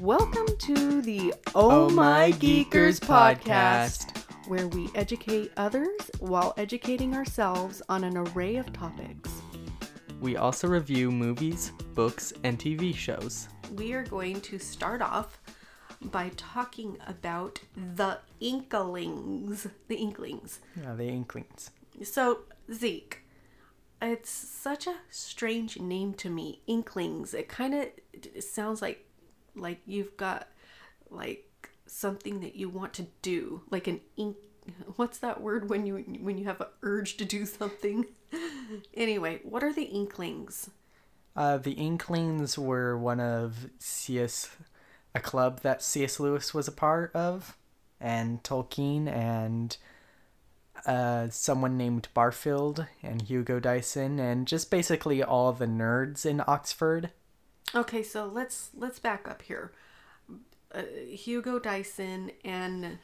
Welcome to the Oh, oh My Geekers podcast, where we educate others while educating ourselves on an array of topics. We also review movies, books, and TV shows. We are going to start off by talking about the Inklings. The Inklings. Yeah, the Inklings. So, Zeke, it's such a strange name to me. Inklings. It kind of sounds like like you've got like something that you want to do, like an ink. What's that word when you when you have an urge to do something? anyway, what are the Inklings? Uh, the Inklings were one of C.S. a club that C.S. Lewis was a part of, and Tolkien and uh, someone named Barfield and Hugo Dyson and just basically all the nerds in Oxford. Okay, so let's let's back up here. Uh, Hugo Dyson and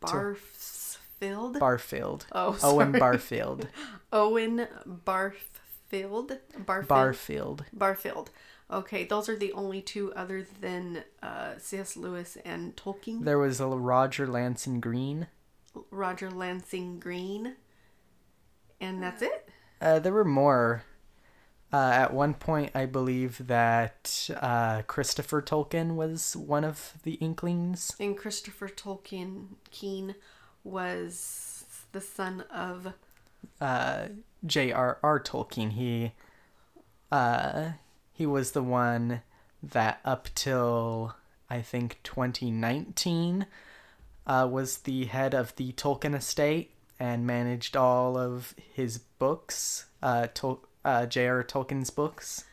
Barfield. Barfield. Oh, Owen. Barfield. Owen Barfield. Barfield. Barfield. Barfield. Okay, those are the only two other than uh, C.S. Lewis and Tolkien. There was a Roger Lancelyn Green. Roger Lancelyn Green. And that's it? Uh, there were more. Uh, at one point, I believe that uh, Christopher Tolkien was one of the Inklings. And Christopher Tolkien Keen was the son of Uh, J.R.R. Tolkien. He, uh, he was the one that up till I think 2019 uh, was the head of the Tolkien estate and managed all of his books. Uh, Tol- uh, J.R. Tolkien's books.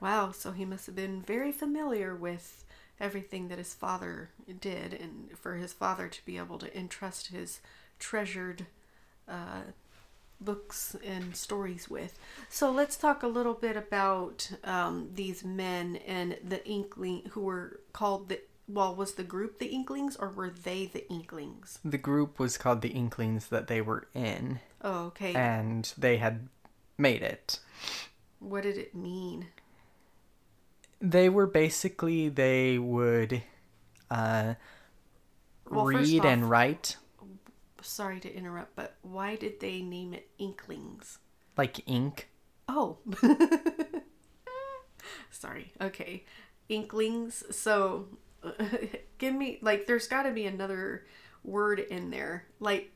Wow, so he must have been very familiar with everything that his father did, and for his father to be able to entrust his treasured uh, books and stories with. So let's talk a little bit about um, these men and the Inkling who were called the. Well, was the group the Inklings or were they the Inklings? The group was called the Inklings that they were in, Oh, okay. and they had made it. what did it mean? They were basically they would uh, Well, read off- and write Sorry to interrupt, but why did they name it Inklings? like ink. Oh. Sorry. Okay. Inklings. So, give me, like, there's got to be another word in there. Like,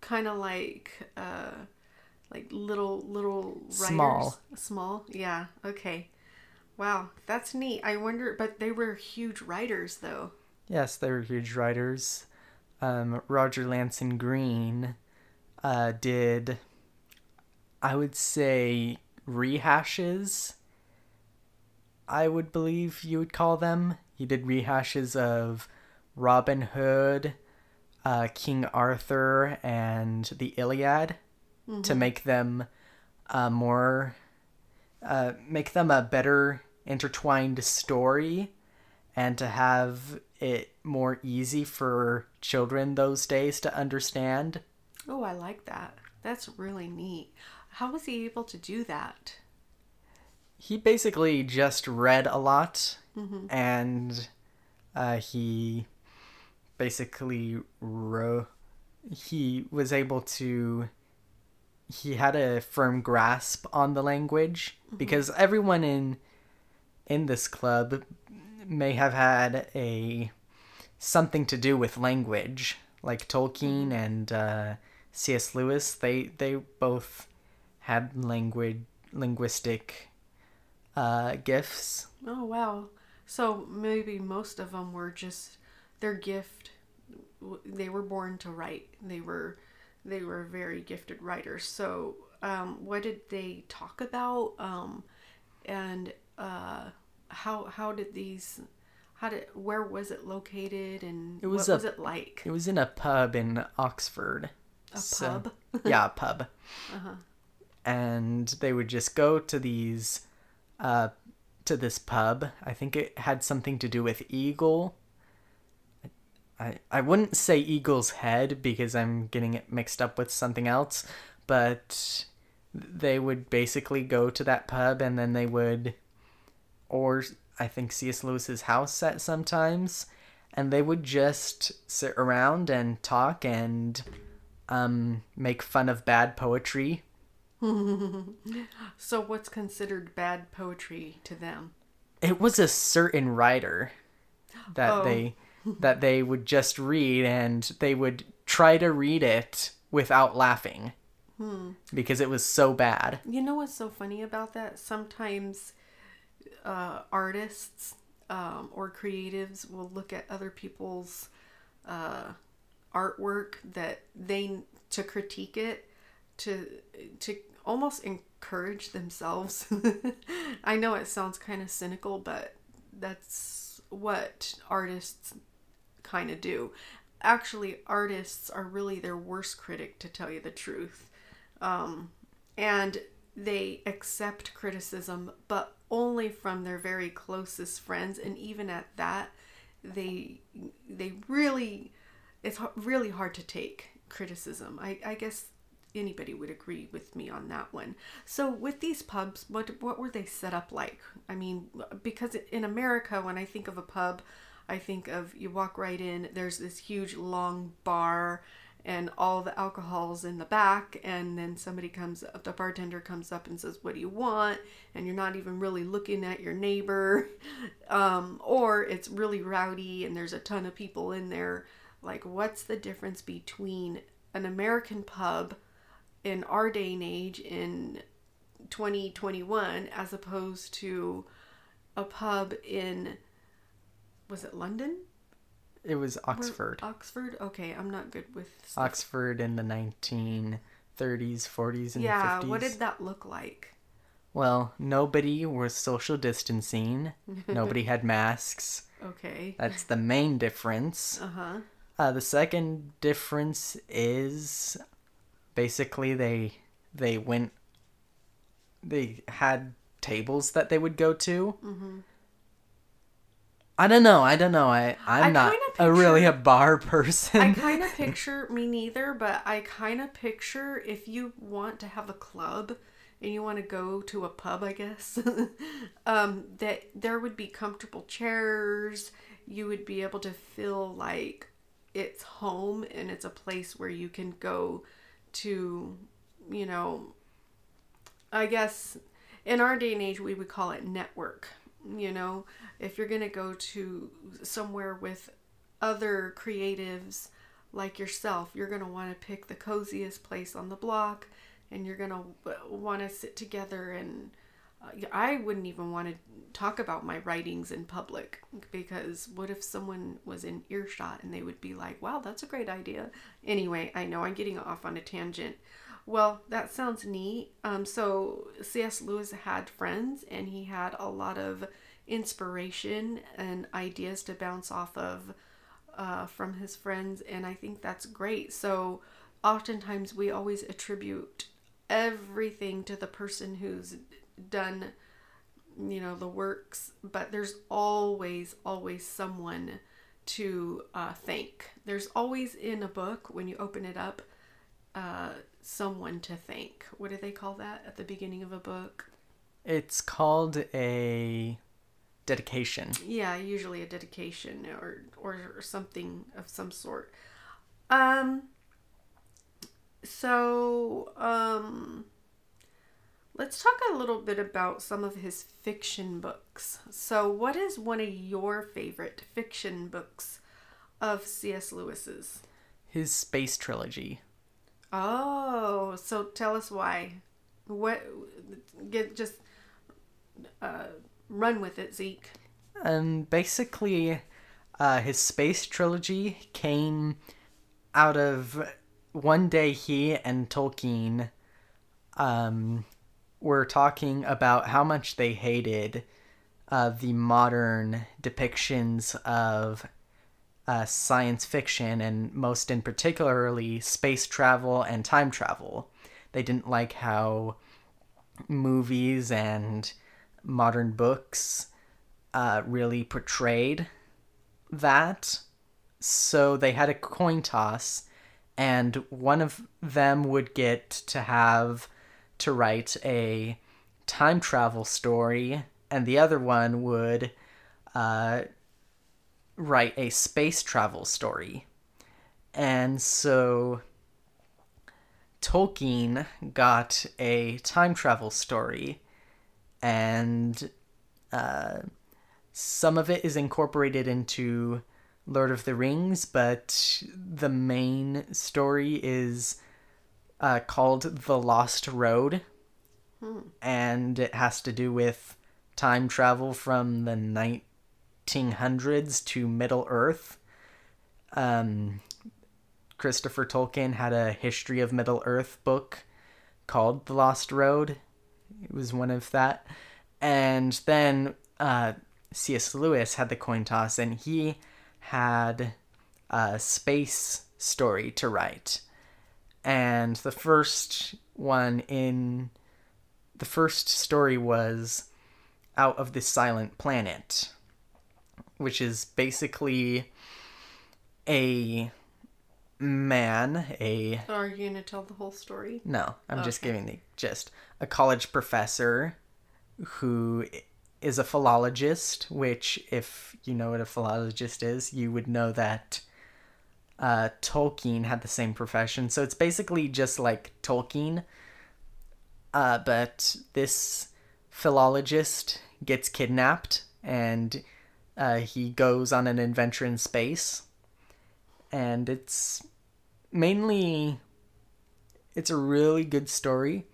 kind of like, uh, like little, little writers. Small. Small? Yeah. Okay. Wow. That's neat. I wonder, but they were huge writers, though. Yes, they were huge writers. Um, Roger Lancelyn Green uh, did, I would say, rehashes. I would believe you would call them. He did rehashes of Robin Hood, uh, King Arthur, and the Iliad to make them uh, more, uh, make them a better intertwined story and to have it more easy for children those days to understand. Oh, I like that. That's really neat. How was he able to do that? He basically just read a lot and uh, he basically wrote, he was able to, he had a firm grasp on the language because everyone in in this club may have had a something to do with language like Tolkien and uh, C.S. Lewis they they both had language linguistic uh, gifts Oh wow! So maybe most of them were just their gift. They were born to write. They were they were very gifted writers. So um, what did they talk about? Um, and uh, how how did these? How did where was it located and It was what a- was it like? it was in a pub in Oxford A So- pub. yeah a pub Uh-huh. and they would just go to these uh to this pub i think it had something to do with eagle i i wouldn't say eagle's head because i'm getting it mixed up with something else but they would basically go to that pub and then they would or I think C.S. Lewis's house at sometimes, and they would just sit around and talk and um, make fun of bad poetry. So, what's considered bad poetry to them? It was a certain writer that Oh. they that they would just read, and they would try to read it without laughing because it was so bad. You know what's so funny about that? Sometimes uh, artists um, or creatives will look at other people's uh, artwork that they to critique it to to almost encourage themselves. I know it sounds kind of cynical, but that's what artists kind of do. Actually, artists are really their worst critic, to tell you the truth. Um, and they accept criticism, but only from their very closest friends. And even at that, they they really it's really hard to take criticism. I, I guess anybody would agree with me on that one. So with these pubs, what what were they set up like? I mean, because in America, when I think of a pub, I think of you walk right in. There's this huge long bar, and all the alcohol's in the back, and then somebody comes up, the bartender comes up and says, "What do you want?" And you're not even really looking at your neighbor, um, or it's really rowdy and there's a ton of people in there. Like, what's the difference between an American pub in our day and age in 2021 as opposed to a pub in was it London? It was Where- Oxford. Oxford. Okay, I'm not good with. stuff. Oxford in the 1930s, 40s, and Yeah, 50s. what did that look like? Well, nobody was social distancing. nobody had masks. Okay. That's the main difference. Uh huh. Uh, the second difference is basically they they went they had tables that they would go to. Mm-hmm. I don't know. I don't know. I I'm I not kinda a really a bar person. I kind of picture me neither, but I kind of picture if you want to have a club and you want to go to a pub, I guess, um, that there would be comfortable chairs. You would be able to feel like it's home and it's a place where you can go to, you know, I guess in our day and age we would call it network. You know, if you're going to go to somewhere with other creatives like yourself, you're going to want to pick the coziest place on the block and you're going to want to sit together and uh, I wouldn't even want to talk about my writings in public because what if someone was in earshot and they would be like, "Wow, that's a great idea." Anyway, I know I'm getting off on a tangent. Well, that sounds neat. Um, so C.S. Lewis had friends, and he had a lot of inspiration and ideas to bounce off of uh, from his friends, and I think that's great. So, oftentimes we always attribute everything to the person who's done, you know, the works, but there's always, always someone to uh, thank. There's always in a book when you open it up uh, someone to thank. What do they call that at the beginning of a book? It's called a dedication. Yeah, usually a dedication or or something of some sort. Um so um let's talk a little bit about some of his fiction books. So what is one of your favorite fiction books of C.S. Lewis's? His space trilogy. Oh, so tell us why. What get just uh run with it, Zeke. Um, basically, uh, his space trilogy came out of one day he and Tolkien um, were talking about how much they hated uh, the modern depictions of uh, science fiction and most in particularly space travel and time travel. They didn't like how movies and modern books uh, really portrayed that. So they had a coin toss, and one of them would get to have to write a time travel story, and the other one would uh, write a space travel story. And so Tolkien got a time travel story, and uh, some of it is incorporated into Lord of the Rings, but the main story is uh, called The Lost Road, and it has to do with time travel from the 1900s to Middle Earth. Um, Christopher Tolkien had a History of Middle Earth book called The Lost Road. It was one of that. And then uh, C.S. Lewis had the coin toss, and he had a space story to write. And the first one in the first story was Out of the Silent Planet, which is basically a man, a Are you going to tell the whole story? no, I'm just giving the gist. A college professor who is a philologist, which, if you know what a philologist is, you would know that uh, Tolkien had the same profession. So it's basically just like Tolkien, uh, but this philologist gets kidnapped and uh, he goes on an adventure in space. And it's mainly it's a really good story.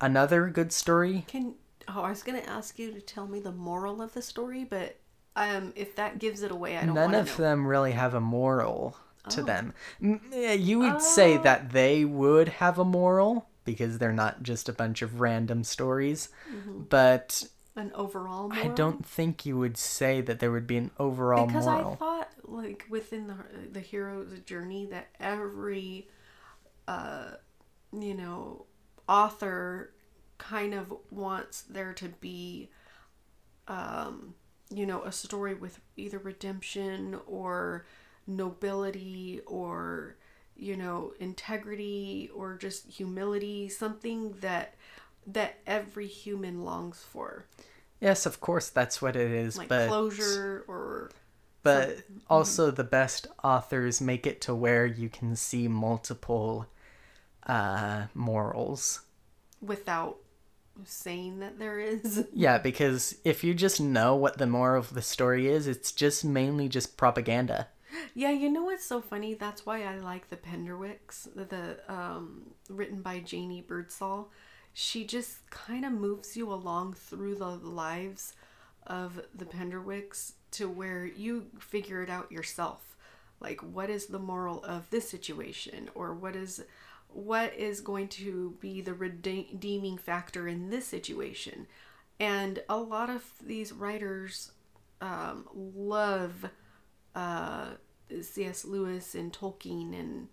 Another good story. Can oh, I was going to ask you to tell me the moral of the story, but um, if that gives it away, I don't None of know. them really have a moral to Oh. them. You would say Oh. that they would have a moral because they're not just a bunch of random stories. Mm-hmm. But An overall moral. I don't think you would say that there would be an overall because moral. I thought like within the the hero's journey that every uh you know author kind of wants there to be um you know a story with either redemption or nobility or you know integrity or just humility something that that every human longs for yes, of course, that's what it is. like but closure or but mm-hmm. also the best authors make it to where you can see multiple uh, morals. without saying that there is. Yeah, because if you just know what the moral of the story is, it's just mainly just propaganda. Yeah, you know what's so funny? That's why I like the Penderwicks, the um, written by Jeanne Birdsall. She just kind of moves you along through the lives of the Penderwicks to where you figure it out yourself. Like, what is the moral of this situation, or what is what is going to be the redeeming factor in this situation? And a lot of these writers um, love uh, C.S. Lewis and Tolkien, and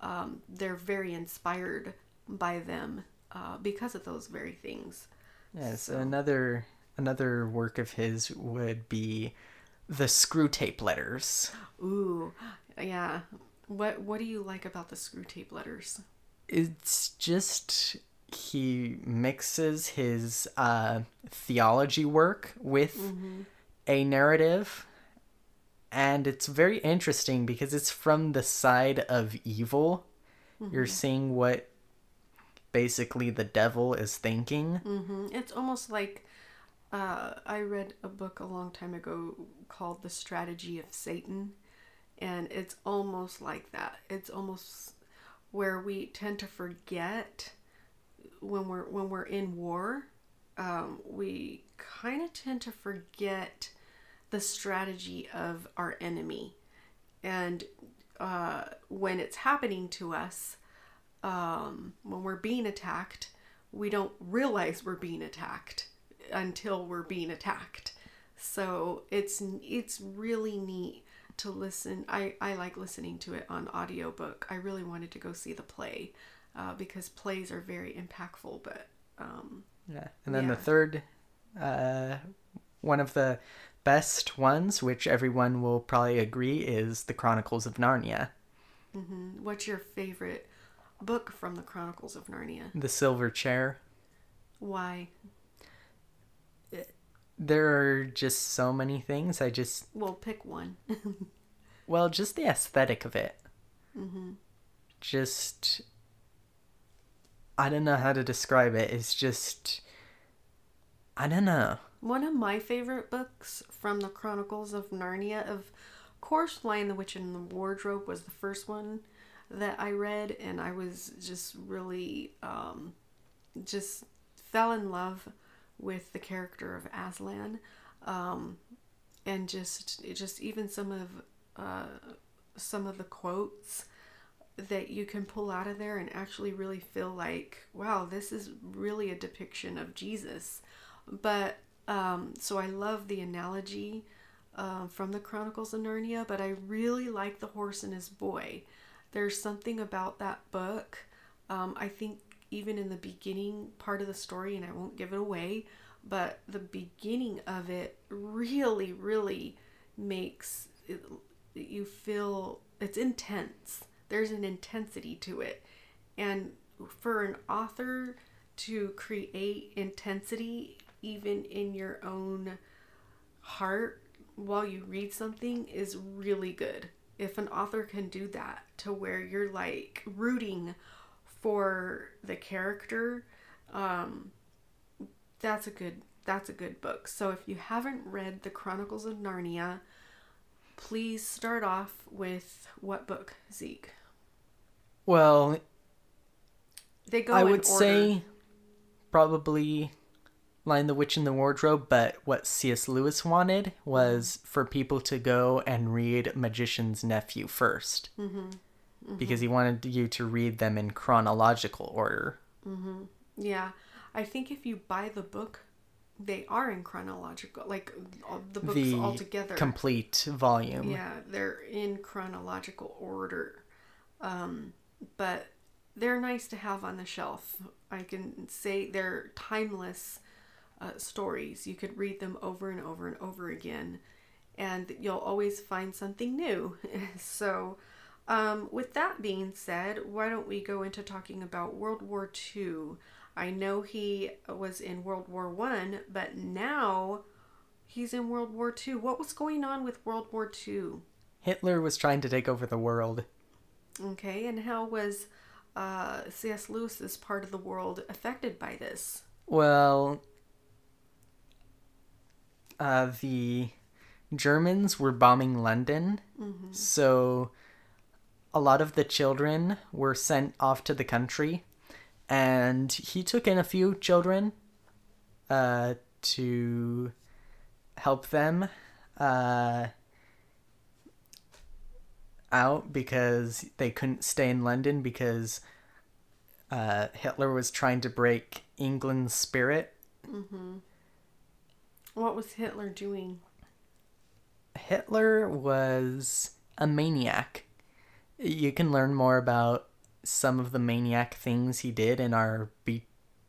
um, they're very inspired by them uh, because of those very things. Yes, So- another another work of his would be the Screwtape Letters. Ooh, yeah. What What do you like about the screwtape letters? It's just he mixes his uh, theology work with a narrative, and it's very interesting because it's from the side of evil. You're seeing what basically the devil is thinking. hmm It's almost like uh, I read a book a long time ago called The Strategy of Satan, and it's almost like that. It's almost where we tend to forget when we're when we're in war. Um, we kind of tend to forget the strategy of our enemy, and uh, when it's happening to us, um, when we're being attacked, we don't realize we're being attacked until we're being attacked. So it's it's really neat to listen. I, I like listening to it on audiobook. I really wanted to go see the play uh, because plays are very impactful. But um, Yeah. And then the third, uh, one of the best ones, which everyone will probably agree, is The Chronicles of Narnia. mhm. what's your favorite book from the Chronicles of Narnia? The Silver Chair. Why? there are just so many things. I just Well, pick one. well, just the aesthetic of it. Mm-hmm. Just I don't know how to describe it. It's just I don't know. One of my favorite books from the Chronicles of Narnia, of course, Lion, the Witch, and the Wardrobe was the first one that I read, and I was just really, um, just fell in love with the character of Aslan, um, and just, just even some of, uh, some of the quotes that you can pull out of there and actually really feel like, wow, this is really a depiction of Jesus. But um, so I love the analogy uh, from the Chronicles of Narnia, but I really like the horse and his boy. There's something about that book. Um, I think even in the beginning part of the story, and I won't give it away, but the beginning of it really, really makes it, you feel it's intense. There's an intensity to it. And for an author to create intensity even in your own heart while you read something is really good. If an author can do that to where you're like rooting for the character, um, that's a good that's a good book. So if you haven't read The Chronicles of Narnia, please start off with what book, Zeke? Well, They go I would order. say probably Lion the Witch in the Wardrobe, but what C.S. Lewis wanted was for people to go and read Magician's Nephew 1st mm-hmm. mm-hmm. Because he wanted you to read them in chronological order. Mm-hmm. Yeah, I think if you buy the book, they are in chronological, like all, the books the all together. complete volume. yeah, they're in chronological order, um, but they're nice to have on the shelf. I can say they're timeless uh, stories. You could read them over and over and over again, and you'll always find something new. so. Um, with that being said, why don't we go into talking about World War II? I know he was in World War One, but now he's in World War Two. What was going on with World War Two? Hitler was trying to take over the world. Okay, and how was uh, C.S. Lewis's part of the world affected by this? Well, uh, the Germans were bombing London, so a lot of the children were sent off to the country, and he took in a few children uh, to help them uh, out because they couldn't stay in London because uh, Hitler was trying to break England's spirit. What was Hitler doing? Hitler was a maniac. You can learn more about some of the maniac things he did in our Be-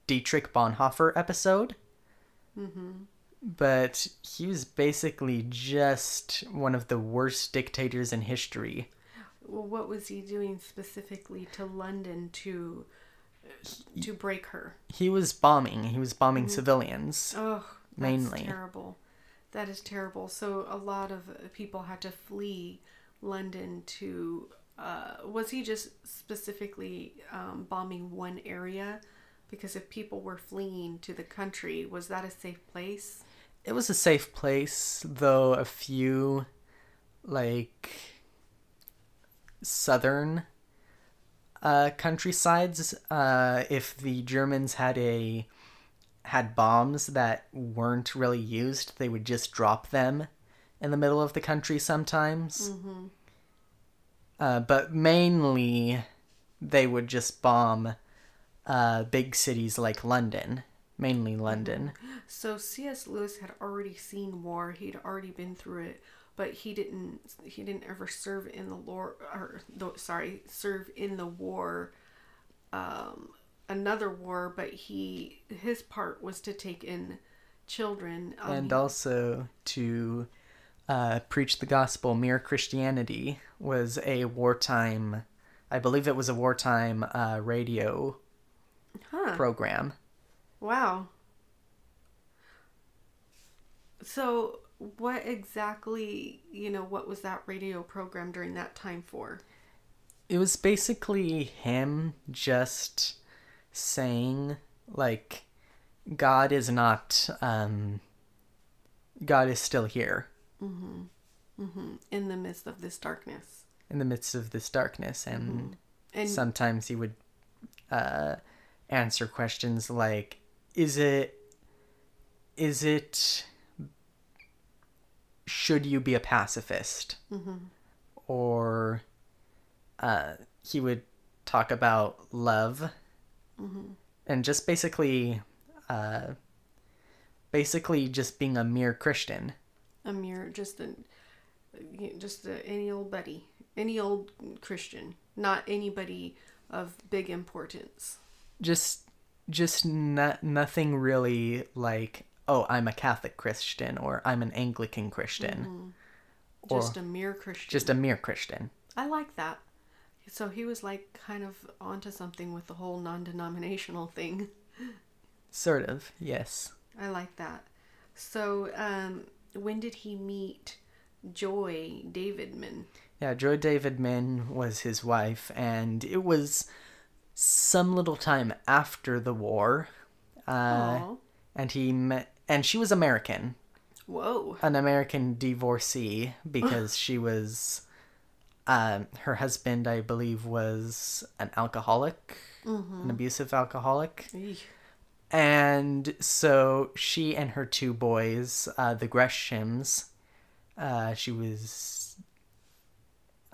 Dietrich Bonhoeffer episode. Mm-hmm. But he was basically just one of the worst dictators in history. Well, what was he doing specifically to London to to break her? He was bombing. He was bombing mm-hmm. civilians. Oh, that's Mainly. terrible. That is terrible. So a lot of people had to flee London to. Uh, was he just specifically um, bombing one area? Because if people were fleeing to the country, was that a safe place? It was a safe place, though a few, like, southern uh, countrysides, uh, if the Germans had a had bombs that weren't really used, they would just drop them in the middle of the country sometimes. Uh, but mainly, they would just bomb uh, big cities like London, mainly London. So C.S. Lewis had already seen war. He'd already been through it, but he didn't. He didn't ever serve in the war. Or sorry, serve in the war. Um, another war, but he his part was to take in children. Um, and also to uh, preach the gospel. Mere Christianity was a wartime, I believe it was a wartime uh, radio huh? program. Wow. So, what exactly, you know, what was that radio program during that time for? It was basically him just saying, like, God is not, um, God is still here in the midst of this darkness. in the midst of this darkness. And And sometimes he would uh, answer questions like, is it, is it, should you be a pacifist? Or uh, he would talk about love and just basically, uh, basically just being a mere Christian. a mere just a just a, any old buddy, any old Christian, not anybody of big importance. just just not, nothing really like oh i'm a catholic christian or i'm an anglican christian Or- Just a mere Christian. just a mere christian I like that. So he was like kind of onto something with the whole non-denominational thing. sort of yes I like that. So, um, when did he meet Joy Davidman? yeah joy davidman was his wife and it was some little time after the war uh, Oh, and he met and she was american whoa! an american divorcee because she was um, her husband i believe was an alcoholic an abusive alcoholic Eesh. And so she and her two boys, uh, the Greshams, uh, she was.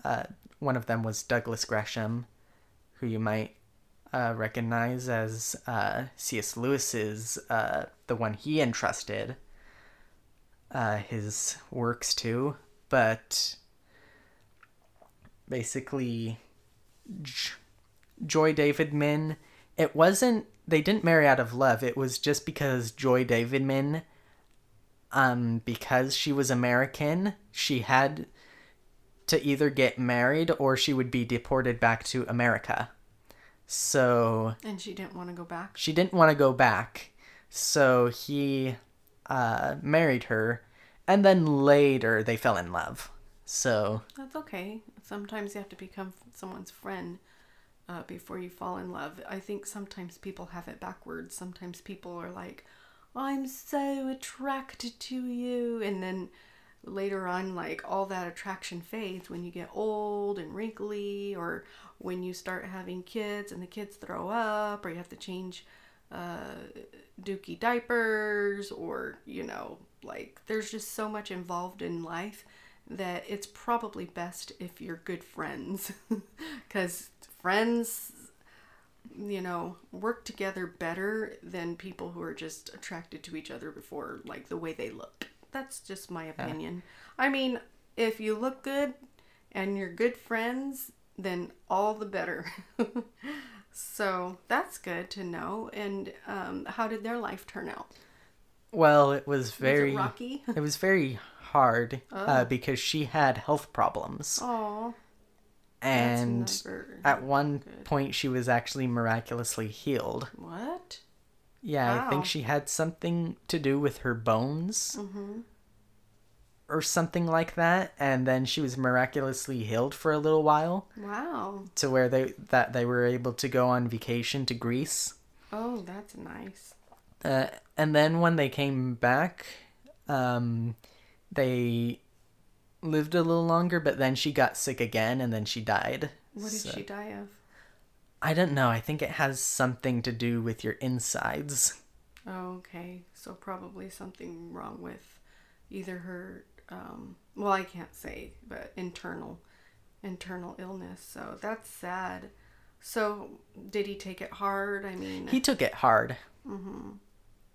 Uh, one of them was Douglas Gresham, who you might uh, recognize as uh, C.S. Lewis's, uh, the one he entrusted uh, his works to. But basically, J- Joy Davidman, it wasn't they didn't marry out of love. It was just because Joy Davidman um because she was American, she had to either get married or she would be deported back to America. So And she didn't want to go back. she didn't want to go back. So he uh married her and then later they fell in love. So That's okay. Sometimes you have to become someone's friend uh, before you fall in love. I think sometimes people have it backwards. Sometimes people are like, I'm so attracted to you. And then later on, like, all that attraction fades when you get old and wrinkly, or when you start having kids and the kids throw up, or you have to change uh, dookie diapers, or, you know, like, there's just so much involved in life that it's probably best if you're good friends. Because friends you know work together better than people who are just attracted to each other before like the way they look. That's just my opinion. I mean if you look good and you're good friends then all the better. So that's good to know. And um, how did their life turn out? Well, it was was very it rocky? it was very hard Oh. uh, because she had health problems. oh and at one good. point she was actually miraculously healed. what Yeah, I think she had something to do with her bones mm-hmm. or something like that, and then she was miraculously healed for a little while wow to where they that they were able to go on vacation to Greece. Oh, that's nice. Uh, and then when they came back, um, they lived a little longer, but then she got sick again, and then she died. What did So- she die of? I don't know. I think it has something to do with your insides. Oh, okay. So probably something wrong with either her um well, I can't say, but internal internal illness. So that's sad. So did he take it hard? I mean, He took it hard. mhm.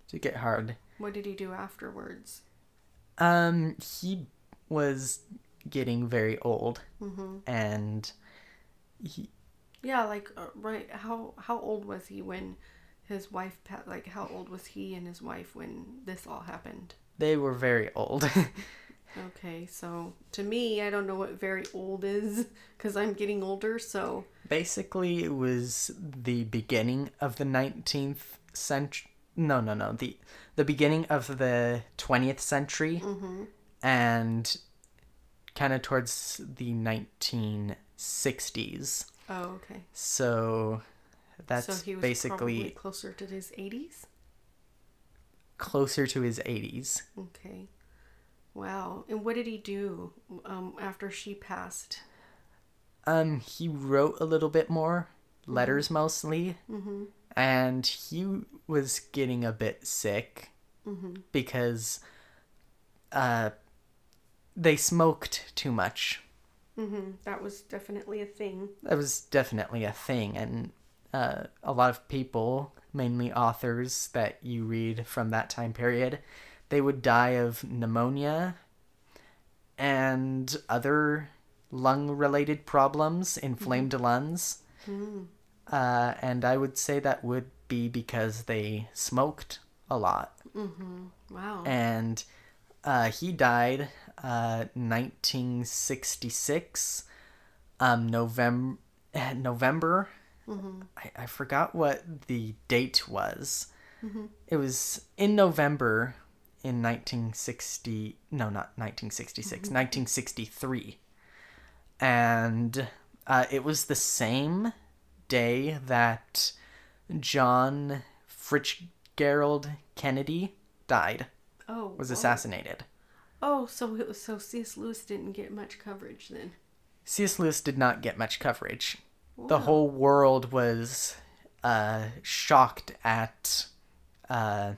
Took it hard. what did he do afterwards? Um, he was getting very old, Mhm. and he Yeah, like uh, right how how old was he when his wife pa- like how old was he and his wife when this all happened? they were very old. Okay, so to me, I don't know what very old is because I'm getting older. So Basically, it was the beginning of the 19th century, no, no, no. The the beginning of the 20th century Mm-hmm. and kind of towards the 1960s. Oh, okay. So that's so he was basically closer to his 80s. closer to his 80s. Okay. Wow. And what did he do um, after she passed? Um, he wrote a little bit more, letters mostly, Mm-hmm. And he was getting a bit sick Mm-hmm. because uh, they smoked too much. Mm-hmm. That was definitely a thing. That was definitely a thing, and uh, a lot of people, mainly authors that you read from that time period, they would die of pneumonia and other lung-related problems, inflamed lungs. Mm. Uh, and I would say that would be because they smoked a lot. Mm-hmm. Wow. And uh, he died uh, 1966, um, November. November. mm-hmm. I, I forgot what the date was. Mm-hmm. It was in November in 1960. No, not 1966. 1963. And uh, it was the same day that John Fitzgerald Kennedy died, Oh. was assassinated. Oh, so it was so C.S. Lewis didn't get much coverage then. C.S. Lewis did not get much coverage. The whole world was uh, shocked at uh,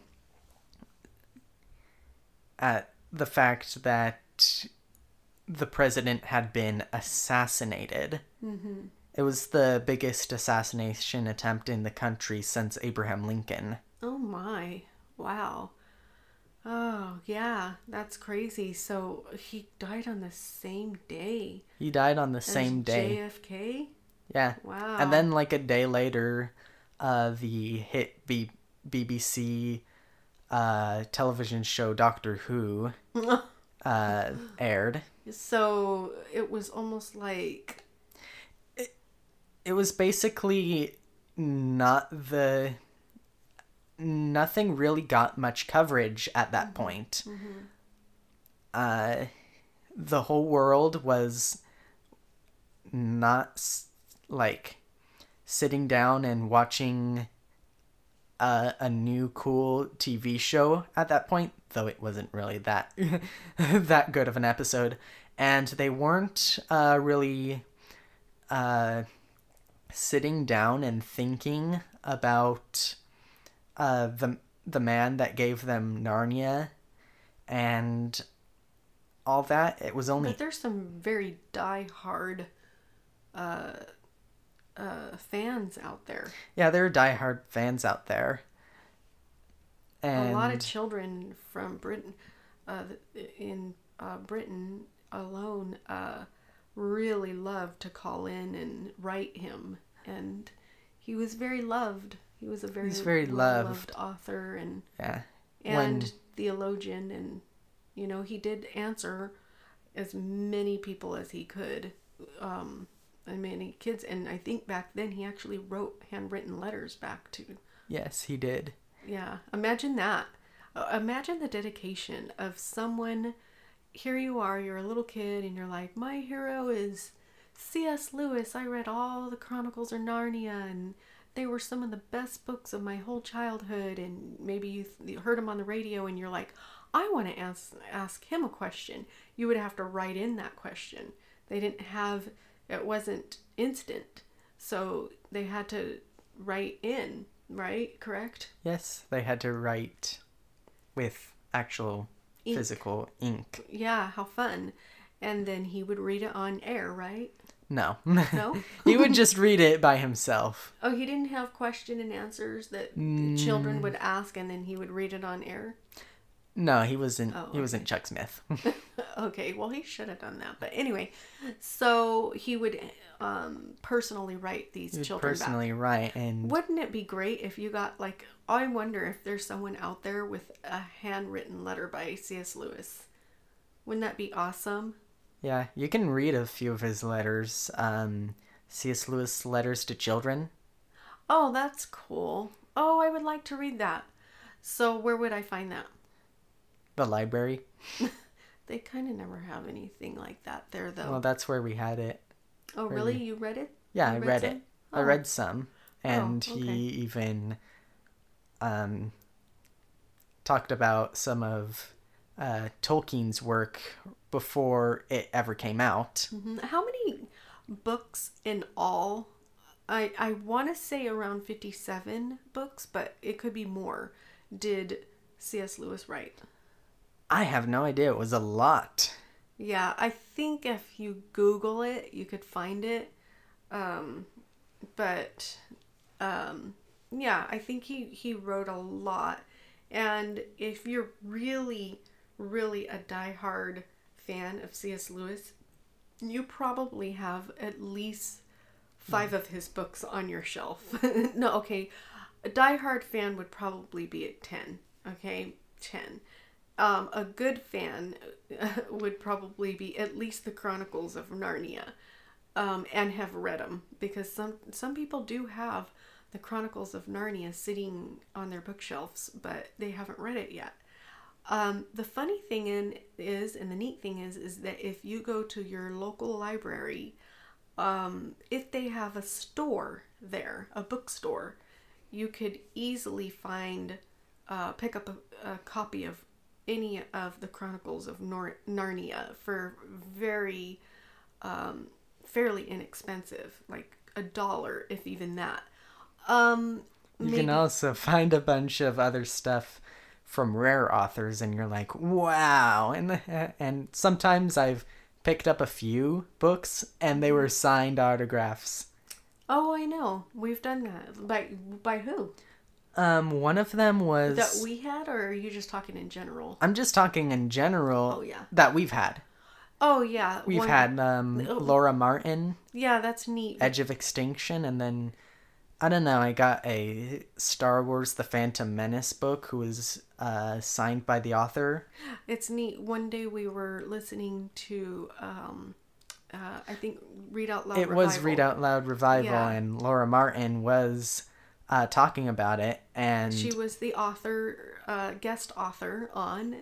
at the fact that the president had been assassinated. Mm-hmm. It was the biggest assassination attempt in the country since Abraham Lincoln. Oh my. Wow. Oh, yeah. That's crazy. So he died on the same day. He died on the as same day. JFK? Yeah. Wow. And then, like a day later, uh, the hit B- BBC uh, television show Doctor Who uh, aired. so it was almost like It was basically not the. Nothing really got much coverage at that point. Uh, the whole world was not like sitting down and watching a, a new cool TV show at that point, though it wasn't really that that good of an episode, and they weren't uh, really uh, sitting down and thinking about uh, the the man that gave them Narnia and all that. It was only but there's some very die-hard uh uh fans out there. yeah, there are diehard fans out there. And a lot of children from Britain, uh, in uh, Britain alone, uh, really loved to call in and write him, and he was very loved. He was a very He's very well-loved author and yeah, and When- theologian, and you know he did answer as many people as he could, um, and many kids. And I think back then he actually wrote handwritten letters back to yes, he did. yeah, imagine that. Uh, imagine the dedication of someone. Here you are, you're a little kid, and you're like, my hero is C.S. Lewis. I read all the Chronicles of Narnia, and they were some of the best books of my whole childhood. And maybe you, th- you heard them on the radio, and you're like, I want to ask ask him a question. You would have to write in that question. They didn't have it wasn't instant, so they had to write in. Right? Correct. Yes, they had to write with actual Ink. physical ink. Yeah, how fun. And then he would read it on air, right? No. No? he would just read it by himself. Oh, he didn't have question and answers that the children would ask and then he would read it on air? No, he wasn't Oh, he wasn't Chuck Smith. Okay, well, he should have done that. But anyway, so he would um, personally write these children back. personally write and Wouldn't it be great if you got, like, I wonder if there's someone out there with a handwritten letter by C.S. Lewis. Wouldn't that be awesome? yeah, you can read a few of his letters. Um C.S. Lewis letters to children. Oh, that's cool. Oh, I would like to read that. So where would I find that? The library. They kind of never have anything like that there, though. Well, that's where we had it. oh, really? You read it? Yeah, You I read read it. I Oh. read some, and okay. he even um, talked about some of uh, Tolkien's work before it ever came out. Mhm. How many books in all? I I want to say around fifty-seven books, but it could be more. Did C.S. Lewis write? I have no idea. It was a lot. Yeah, I think if you Google it, you could find it. Um, but um, yeah, I think he he wrote a lot. And if you're really, really a diehard fan of C.S. Lewis, you probably have at least five of his books on your shelf. no, okay, a diehard fan would probably be at ten. Okay, ten. Um, a good fan would probably be at least the Chronicles of Narnia, um, and have read them because some some people do have the Chronicles of Narnia sitting on their bookshelves, but they haven't read it yet. Um, the funny thing in is, and the neat thing is, is that if you go to your local library, um, if they have a store there, a bookstore, you could easily find, uh, pick up a, a copy of any of the Chronicles of Nor- Narnia for very, um, fairly inexpensive, like a dollar, if even that. Um, You can also find a bunch of other stuff from rare authors, and you're like, wow. And and sometimes I've picked up a few books, and they were signed autographs. Oh, I know. We've done that. By by who? Um, one of them was That we had, or are you just talking in general? I'm just talking in general. Oh, yeah. That we've had. Oh yeah, We've one- had um, Oh. Laura Martin, Yeah, that's neat. Edge of Extinction, and then I don't know. I got a Star Wars: The Phantom Menace book, who was uh, signed by the author. It's neat. One day we were listening to, um, uh, I think Read Out Loud. it was Revival. Read Out Loud Revival, Yeah. and Laura Martin was uh, talking about it, and She was the author, uh, guest author on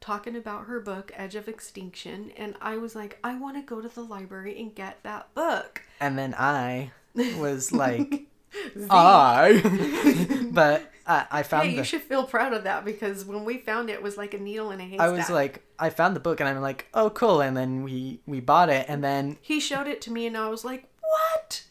talking about her book Edge of Extinction, and I was like, I want to go to the library and get that book. and then I was like, I, but I, I found Hey, the. you should feel proud of that because when we found it, it was like a needle in a haystack. I was like, I found the book, and I'm like, oh, cool. And then we we bought it, and then he showed it to me, and I was like, what?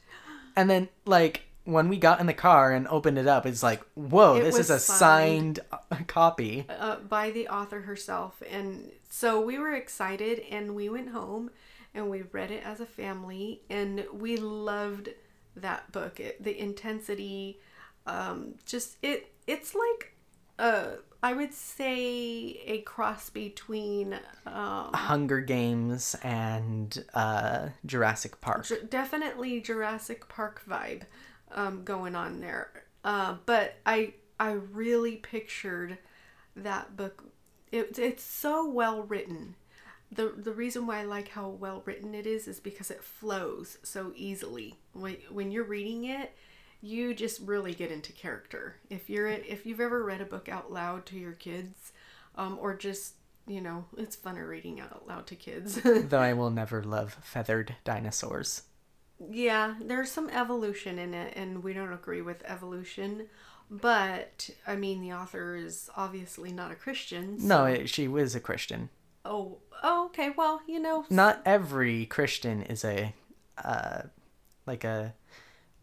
and then like when we got in the car and opened it up, it's like, whoa, It this is a was signed uh, copy. uh, by the author herself. And so we were excited and we went home and we read it as a family and we loved that book. It, the intensity, um, just it, it's like, uh, I would say a cross between, um, Hunger Games and uh, Jurassic Park. Ju- definitely Jurassic Park vibe um, going on there. Uh, but I I really pictured that book. It, it's so well written. The, the reason why I like how well written it is is because it flows so easily. When, when you're reading it, you just really get into character. If you're if you've ever read a book out loud to your kids, um, or just you know, it's funner reading out loud to kids. Though I will never love feathered dinosaurs. Yeah, there's some evolution in it, and we don't agree with evolution. But I mean, the author is obviously not a Christian. so- No, it, she was a Christian. Oh, oh, okay. Well, you know, Not every Christian is a, uh, like a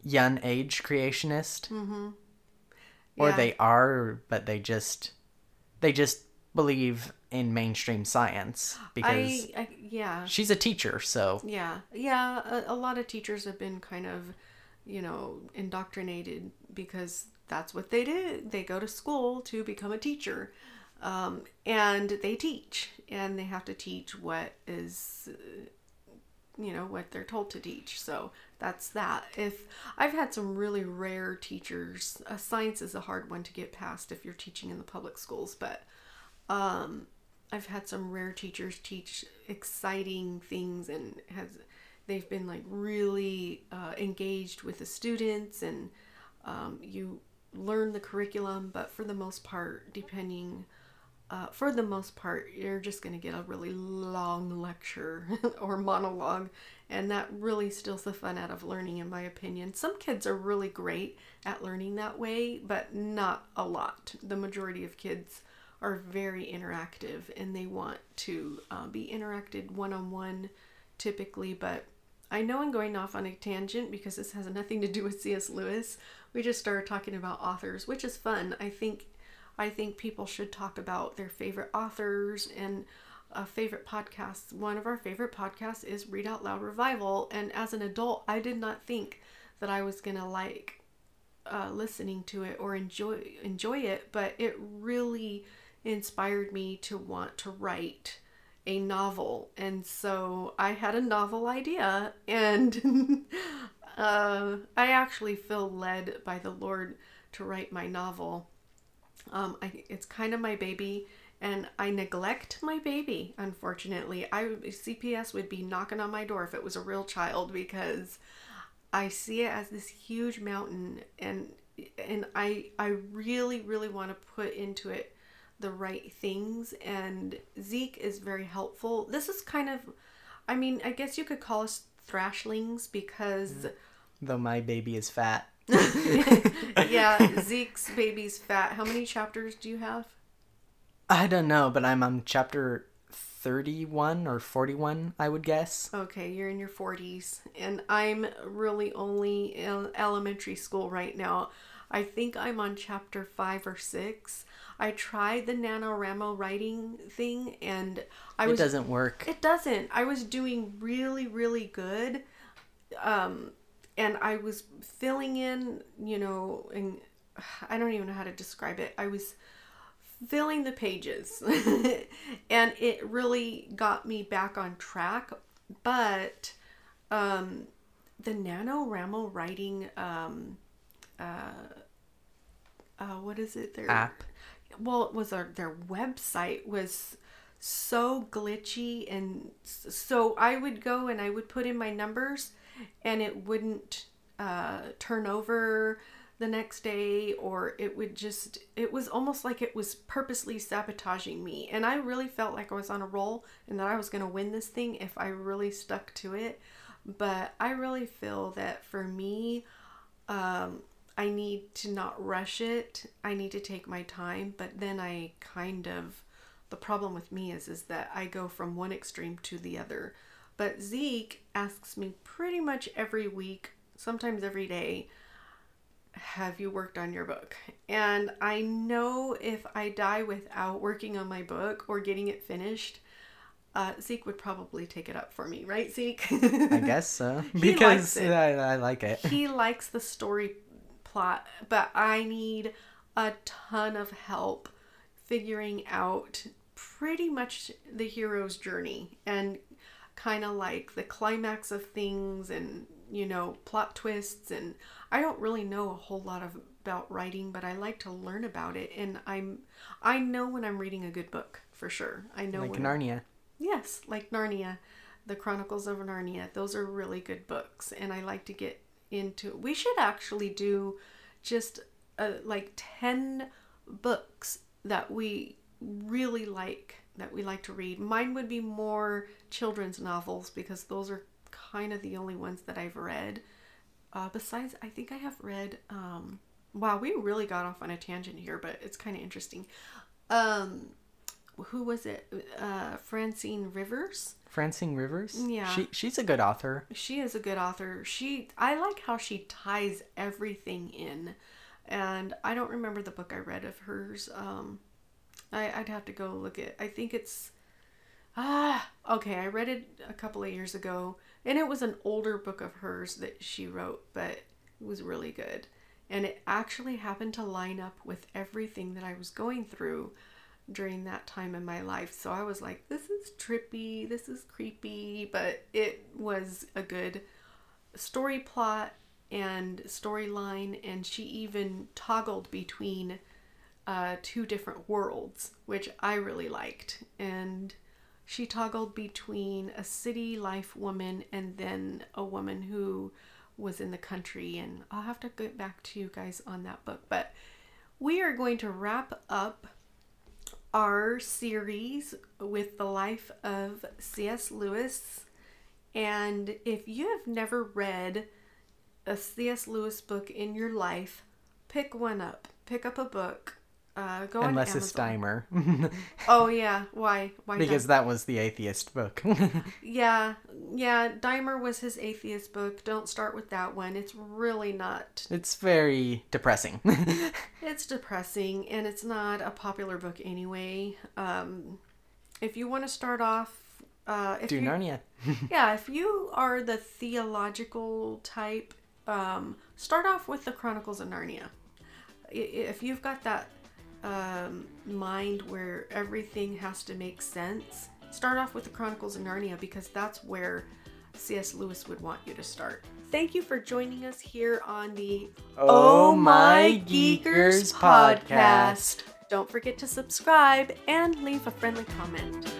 young age creationist, or yeah. they are, but they just, they just believe in mainstream science because I, I, yeah, she's a teacher. So yeah, yeah. A, a lot of teachers have been kind of, you know, indoctrinated because that's what they did. They go to school to become a teacher, um, and they teach, and they have to teach what is you know what they're told to teach so that's that if i've had some really rare teachers uh, science is a hard one to get past if you're teaching in the public schools but um i've had some rare teachers teach exciting things and has they've been like really uh, engaged with the students and um, you learn the curriculum, but for the most part, depending, uh, for the most part, you're just going to get a really long lecture or monologue, and that really steals the fun out of learning, in my opinion. Some kids are really great at learning that way, but not a lot. The majority of kids are very interactive and they want to uh, be interacted one on one typically, but I know I'm going off on a tangent because this has nothing to do with C.S. Lewis. We just started talking about authors, which is fun. I think I think people should talk about their favorite authors and uh, favorite podcasts. One of our favorite podcasts is Read Out Loud Revival, and as an adult, I did not think that I was gonna like uh, listening to it or enjoy enjoy it, but it really inspired me to want to write a novel. And so I had a novel idea, and uh, I actually feel led by the Lord to write my novel. Um, I, it's kind of my baby, and I neglect my baby. Unfortunately, I CPS would be knocking on my door if it was a real child because I see it as this huge mountain, and and I I really really want to put into it the right things and Zeke is very helpful. This is kind of I mean, I guess you could call us thrashlings because mm. Though my baby is fat. yeah, Zeke's baby's fat. How many chapters do you have? I don't know, but I'm on chapter 31 or 41, I would guess. Okay, you're in your 40s and I'm really only in elementary school right now. I think I'm on chapter 5 or 6. I tried the NaNoWriMo writing thing and I was it doesn't work. It doesn't. I was doing really really good. Um and I was filling in, you know, and I don't even know how to describe it. I was filling the pages and it really got me back on track, but um the NaNoWriMo writing um uh uh, what is it? Their App. Well, it was our, their website was so glitchy, and so I would go and I would put in my numbers, and it wouldn't uh, turn over the next day, or it would just. It was almost like it was purposely sabotaging me, and I really felt like I was on a roll and that I was going to win this thing if I really stuck to it. But I really feel that for me, um, I need to not rush it. I need to take my time, but then I kind of the problem with me is is that I go from one extreme to the other. But Zeke asks me pretty much every week, sometimes every day, have you worked on your book? And I know if I die without working on my book or getting it finished, uh, Zeke would probably take it up for me, right, Zeke? I guess so. because I, I like it. He likes the story plot, but I need a ton of help figuring out pretty much the hero's journey and kind of like the climax of things and you know plot twists and I don't really know a whole lot of about writing but I like to learn about it and I'm I know when I'm reading a good book for sure. I know like when Narnia. Yes, like Narnia, the Chronicles of Narnia. Those are really good books and I like to get into we should actually do just uh, like 10 books that we really like that we like to read. Mine would be more children's novels because those are kind of the only ones that i've read. Uh, besides i think i have read um, wow we really got off on a tangent here but it's kind of interesting. Um, who was it uh, francine rivers Francine Rivers. Yeah. She she's a good author. She is a good author. She I like how she ties everything in. And I don't remember the book I read of hers. Um I, I'd have to go look at I think it's ah okay, I read it a couple of years ago and it was an older book of hers that she wrote, but it was really good. And it actually happened to line up with everything that I was going through during that time in my life. So I was like, this is trippy, this is creepy, but it was a good story plot and storyline. And she even toggled between uh, two different worlds, which I really liked. And she toggled between a city life woman and then a woman who was in the country. And I'll have to get back to you guys on that book. But we are going to wrap up our series with the life of C.S. Lewis. And if you have never read a C.S. Lewis book in your life, pick one up. Pick up a book. Uh, go Unless it's. Dymer. Oh yeah, why? Why? because that was the atheist book. yeah, yeah. Dymer was his atheist book. Don't start with that one. It's really not. it's very depressing. It's depressing, and it's not a popular book anyway. Um, if you want to start off, uh, if Do you, Narnia. yeah, if you are the theological type, um, start off with the Chronicles of Narnia. If you've got that um, mind where everything has to make sense, start off with the Chronicles of Narnia because that's where C.S. Lewis would want you to start. Thank you for joining us here on the Oh My Geekers podcast. Don't forget to subscribe and leave a friendly comment.